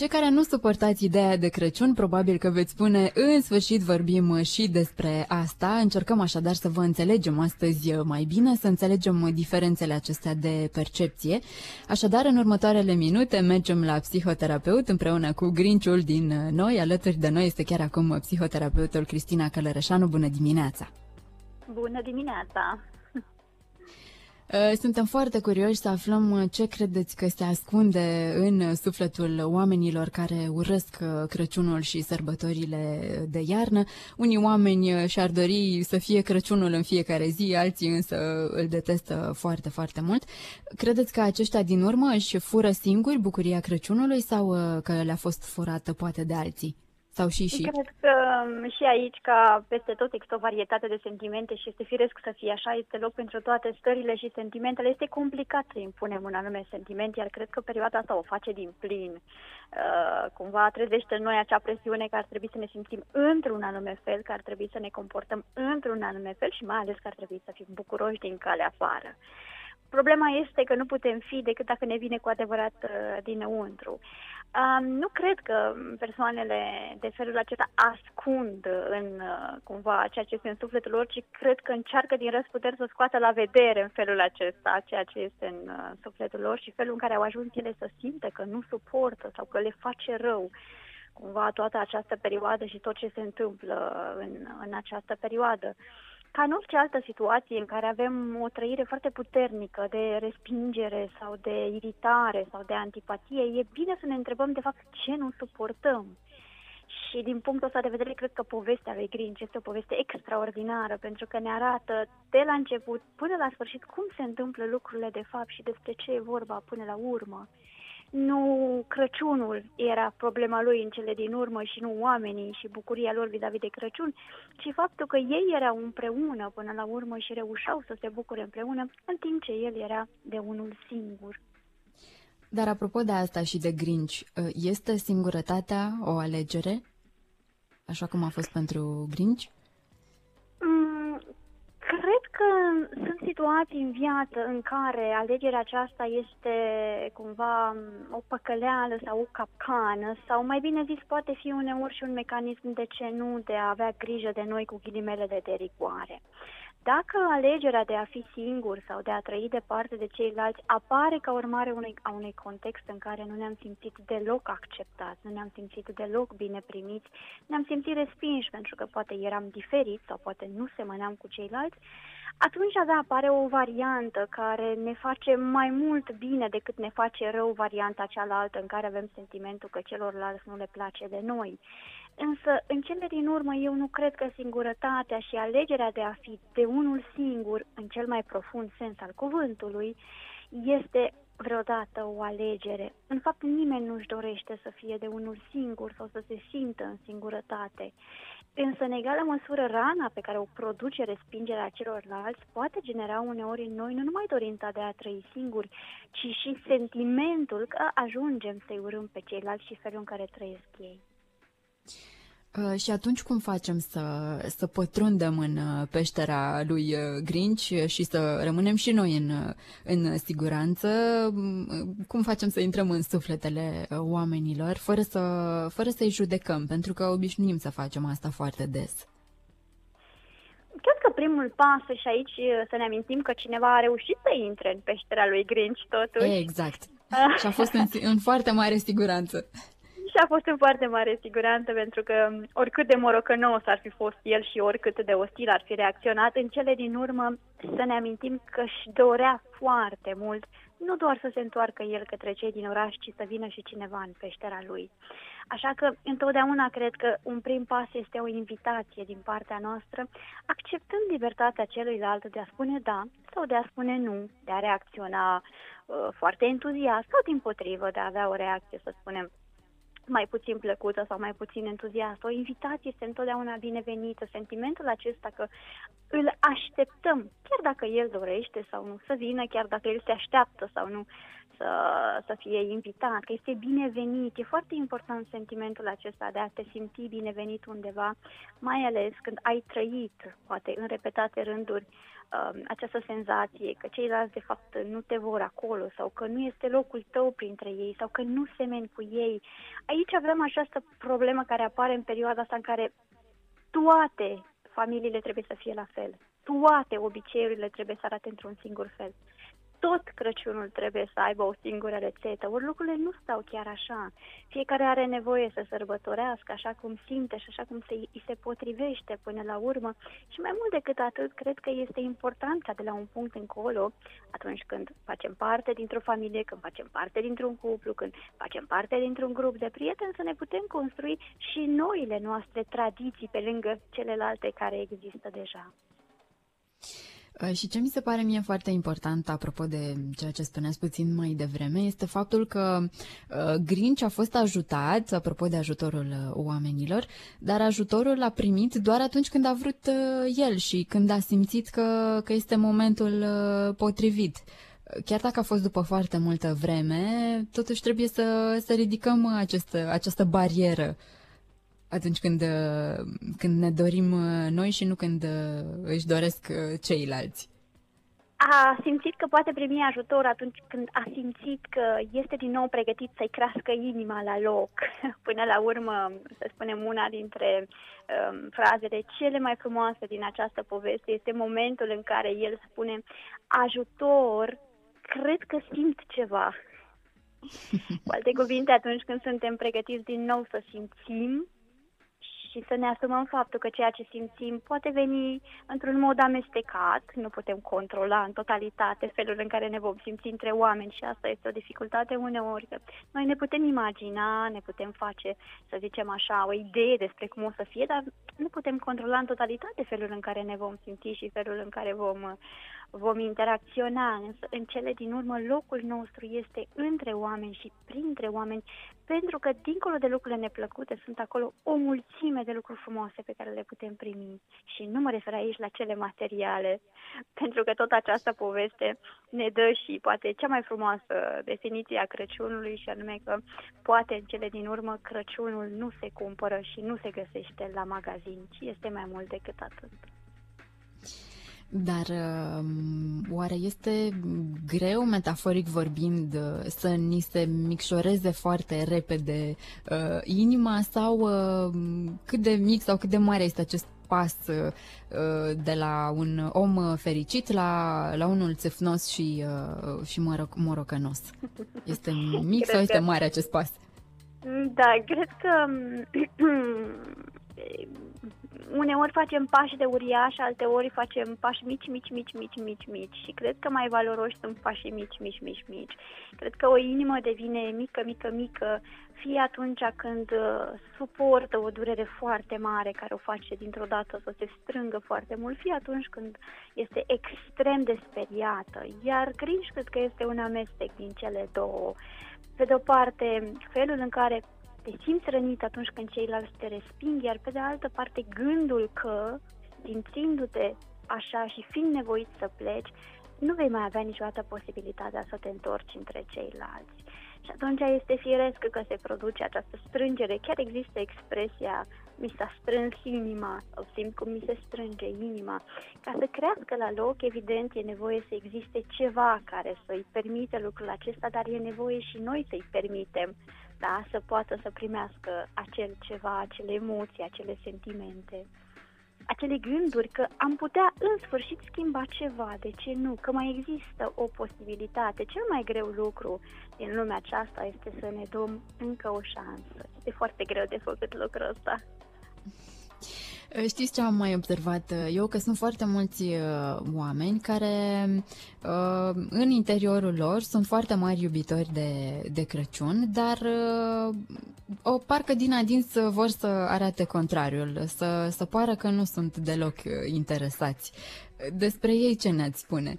Cei care nu suportați ideea de Crăciun, probabil că veți spune, în sfârșit vorbim și despre asta. Încercăm așadar să vă înțelegem astăzi mai bine, să înțelegem diferențele acestea de percepție. Așadar, în următoarele minute mergem la psihoterapeut împreună cu Grinciul din noi. Alături de noi este chiar acum psihoterapeutul Cristina Călărășanu. Bună dimineața! Bună dimineața! Uh, suntem foarte curioși să aflăm uh, ce credeți că se ascunde în sufletul oamenilor care urăsc uh, Crăciunul și sărbătorile de iarnă. Unii oameni și-ar dori să fie Crăciunul în fiecare zi, alții însă îl detestă foarte, foarte mult. Credeți că aceștia din urmă își fură singuri bucuria Crăciunului sau că le-a fost furată poate de alții? Sau și și? Cred că um, și aici, ca peste tot, există o varietate de sentimente și este firesc să fie așa, este loc pentru toate stările și sentimentele. Este complicat să impunem un anume sentiment, iar cred că perioada asta o face din plin. Uh, cumva trezește în noi acea presiune că ar trebui să ne simțim într-un anume fel, că ar trebui să ne comportăm într-un anume fel și mai ales că ar trebui să fim bucuroși din calea afară. Problema este că nu putem fi decât dacă ne vine cu adevărat uh, dinăuntru. Um, nu cred că persoanele de felul acesta ascund în uh, cumva ceea ce este în sufletul lor, ci cred că încearcă din răsputeri să scoată la vedere în felul acesta ceea ce este în uh, sufletul lor și felul în care au ajuns ele să simte că nu suportă sau că le face rău cumva toată această perioadă și tot ce se întâmplă în, în această perioadă. Uh, ca în orice altă situație în care avem o trăire foarte puternică de respingere sau de iritare sau de antipatie, e bine să ne întrebăm de fapt ce nu suportăm. Și din punctul ăsta de vedere, cred că povestea lui Grinch este o poveste extraordinară, pentru că ne arată de la început până la sfârșit cum se întâmplă lucrurile de fapt și despre ce e vorba până la urmă nu Crăciunul era problema lui în cele din urmă și nu oamenii și bucuria lor vis-a-vis de Crăciun, ci faptul că ei erau împreună până la urmă și reușeau să se bucure împreună, în timp ce el era de unul singur. Dar apropo de asta și de Grinch, este singurătatea o alegere? Așa cum a fost pentru Grinch? Că sunt situații în viață în care alegerea aceasta este cumva o păcăleală sau o capcană sau mai bine zis poate fi uneori și un mecanism de ce nu de a avea grijă de noi cu ghilimele de rigoare. Dacă alegerea de a fi singur sau de a trăi departe de ceilalți apare ca urmare unui, a unui context în care nu ne-am simțit deloc acceptați, nu ne-am simțit deloc bine primiți, ne-am simțit respinși pentru că poate eram diferiți sau poate nu semăneam cu ceilalți, atunci da, apare o variantă care ne face mai mult bine decât ne face rău varianta cealaltă în care avem sentimentul că celorlalți nu le place de noi. Însă, în cele din urmă, eu nu cred că singurătatea și alegerea de a fi de unul singur, în cel mai profund sens al cuvântului, este vreodată o alegere. În fapt, nimeni nu-și dorește să fie de unul singur sau să se simtă în singurătate. Însă, în egală măsură, rana pe care o produce respingerea celorlalți poate genera uneori în noi nu numai dorința de a trăi singuri, ci și sentimentul că ajungem să-i urâm pe ceilalți și felul în care trăiesc ei. Uh, și atunci cum facem să, să pătrundem în uh, peștera lui uh, Grinch și să rămânem și noi în, în siguranță? Mm, cum facem să intrăm în sufletele oamenilor fără, să, fără să-i judecăm? Pentru că obișnuim să facem asta foarte des. Cred că primul pas și aici să ne amintim că cineva a reușit să intre în peștera lui Grinch totuși. Exact. și a fost în, în foarte mare siguranță și a fost în foarte mare siguranță pentru că oricât de morocănos ar fi fost el și oricât de ostil ar fi reacționat, în cele din urmă să ne amintim că își dorea foarte mult nu doar să se întoarcă el către cei din oraș, ci să vină și cineva în peștera lui. Așa că întotdeauna cred că un prim pas este o invitație din partea noastră, acceptând libertatea celuilalt de a spune da sau de a spune nu, de a reacționa uh, foarte entuziast sau din potrivă de a avea o reacție, să spunem, mai puțin plăcută sau mai puțin entuziastă. O invitație este întotdeauna binevenită. Sentimentul acesta că îl așteptăm, chiar dacă el dorește sau nu să vină, chiar dacă el se așteaptă sau nu să, să fie invitat, că este binevenit. E foarte important sentimentul acesta de a te simți binevenit undeva, mai ales când ai trăit, poate în repetate rânduri, um, această senzație că ceilalți de fapt nu te vor acolo sau că nu este locul tău printre ei sau că nu semeni cu ei. Aici avem această problemă care apare în perioada asta în care toate familiile trebuie să fie la fel. Toate obiceiurile trebuie să arate într-un singur fel tot Crăciunul trebuie să aibă o singură rețetă, ori lucrurile nu stau chiar așa. Fiecare are nevoie să sărbătorească așa cum simte și așa cum se, îi se potrivește până la urmă. Și mai mult decât atât, cred că este important ca de la un punct încolo, atunci când facem parte dintr-o familie, când facem parte dintr-un cuplu, când facem parte dintr-un grup de prieteni, să ne putem construi și noile noastre tradiții pe lângă celelalte care există deja. Uh, și ce mi se pare mie foarte important, apropo de ceea ce spuneați puțin mai devreme, este faptul că uh, Grinch a fost ajutat, apropo de ajutorul uh, oamenilor, dar ajutorul a primit doar atunci când a vrut el și când a simțit că, că este momentul potrivit. Chiar dacă a fost după foarte multă vreme, totuși trebuie să, să ridicăm această, această barieră atunci când, uh, când ne dorim uh, noi și nu când uh, își doresc ceilalți. A simțit că poate primi ajutor atunci când a simțit că este din nou pregătit să-i crească inima la loc. Până la urmă, să spunem, una dintre um, frazele cele mai frumoase din această poveste este momentul în care el spune ajutor, cred că simt ceva. Cu alte cuvinte, atunci când suntem pregătiți din nou să simțim, și să ne asumăm faptul că ceea ce simțim poate veni într-un mod amestecat, nu putem controla în totalitate felul în care ne vom simți între oameni și asta este o dificultate uneori. Că noi ne putem imagina, ne putem face, să zicem așa, o idee despre cum o să fie, dar nu putem controla în totalitate felul în care ne vom simți și felul în care vom vom interacționa, însă în cele din urmă locul nostru este între oameni și printre oameni, pentru că dincolo de lucrurile neplăcute sunt acolo o mulțime de lucruri frumoase pe care le putem primi. Și nu mă refer aici la cele materiale, pentru că tot această poveste ne dă și poate cea mai frumoasă definiție a Crăciunului și anume că poate în cele din urmă Crăciunul nu se cumpără și nu se găsește la magazin, ci este mai mult decât atât. Dar um, oare este greu, metaforic vorbind, uh, să ni se micșoreze foarte repede uh, inima sau uh, cât de mic sau cât de mare este acest pas uh, de la un om fericit la, la unul țefnos și, uh, și moroc, morocănos? Este mic cred sau este că... mare acest pas? Da, cred că uneori facem pași de uriaș, alteori facem pași mici, mici, mici, mici, mici, mici și cred că mai valoroși sunt pașii mici, mici, mici, mici. Cred că o inimă devine mică, mică, mică, fie atunci când uh, suportă o durere foarte mare care o face dintr-o dată să se strângă foarte mult, fie atunci când este extrem de speriată. Iar Grinch cred că este un amestec din cele două. Pe de o parte, felul în care te simți rănit atunci când ceilalți te resping, iar pe de altă parte gândul că, simțindu-te așa și fiind nevoit să pleci, nu vei mai avea niciodată posibilitatea să te întorci între ceilalți. Și atunci este firesc că se produce această strângere. Chiar există expresia mi s-a strâns inima, sau simt cum mi se strânge inima. Ca să crească la loc, evident, e nevoie să existe ceva care să-i permite lucrul acesta, dar e nevoie și noi să-i permitem da, să poată să primească acel ceva, acele emoții, acele sentimente, acele gânduri că am putea în sfârșit schimba ceva, de ce nu, că mai există o posibilitate. Cel mai greu lucru din lumea aceasta este să ne dăm încă o șansă. Este foarte greu de făcut lucrul ăsta. Eh, știți ce am mai observat eh, eu? Că sunt foarte mulți uh, oameni care uh, în interiorul lor sunt foarte mari iubitori de, de Crăciun, dar uh, o parcă din adins vor să arate contrariul, să, să pară că nu sunt deloc interesați. Despre ei ce ne-ați spune?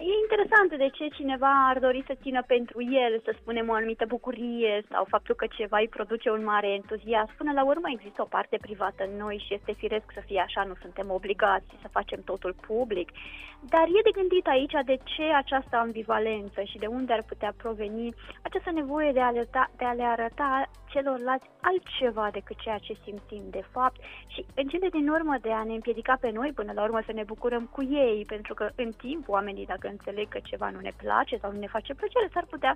E interesante de ce cineva ar dori să țină pentru el, să spunem, o anumită bucurie sau faptul că ceva îi produce un mare entuziasm. Până la urmă există o parte privată în noi și este firesc să fie așa, nu suntem obligați să facem totul public. Dar e de gândit aici de ce această ambivalență și de unde ar putea proveni această nevoie de a, arăta, de a le arăta celorlalți altceva decât ceea ce simțim de fapt și în cele din urmă de a ne împiedica pe noi până la urmă să ne bucurăm cu ei, pentru că în timp oamenii dacă înțeleg că ceva nu ne place sau nu ne face plăcere, s-ar putea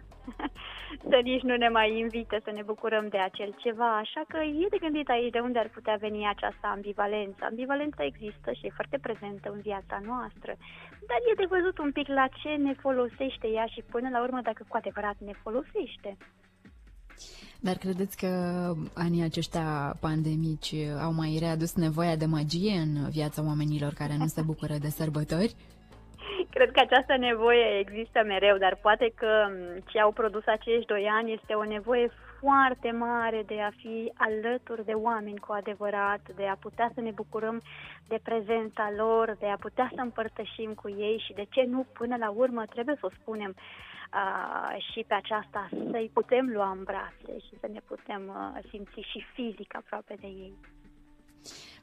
să nici nu ne mai invite să ne bucurăm de acel ceva, așa că e de gândit aici de unde ar putea veni această ambivalență. Ambivalența există și e foarte prezentă în viața noastră, dar e de văzut un pic la ce ne folosește ea și până la urmă dacă cu adevărat ne folosește. Dar credeți că anii aceștia pandemici au mai readus nevoia de magie în viața oamenilor care nu se bucură de sărbători? Cred că această nevoie există mereu, dar poate că ce au produs acești doi ani este o nevoie foarte mare de a fi alături de oameni cu adevărat, de a putea să ne bucurăm de prezența lor, de a putea să împărtășim cu ei și de ce nu, până la urmă, trebuie să o spunem, uh, și pe aceasta să-i putem lua în brațe și să ne putem uh, simți și fizic aproape de ei.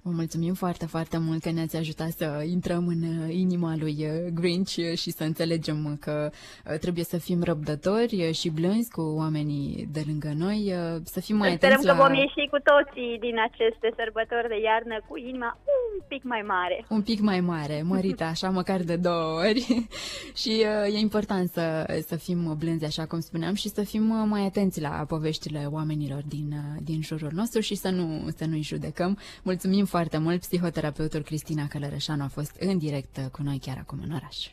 Vă mulțumim foarte, foarte mult că ne-ați ajutat să intrăm în uh, inima lui uh, Grinch și să înțelegem că uh, trebuie să fim răbdători și blânzi cu oamenii de lângă noi, să fim mai Sperăm atenți că vom ieși cu toții din aceste sărbători de iarnă cu inima un pic mai mare. Un pic mai mare, mărită așa măcar de două ori și e important să, să fim blânzi, așa cum spuneam, și să fim mai atenți la poveștile oamenilor din, din jurul nostru și să nu să nu-i judecăm. Mulțumim foarte mult. Psihoterapeutul Cristina Călărășanu a fost în direct cu noi chiar acum în oraș.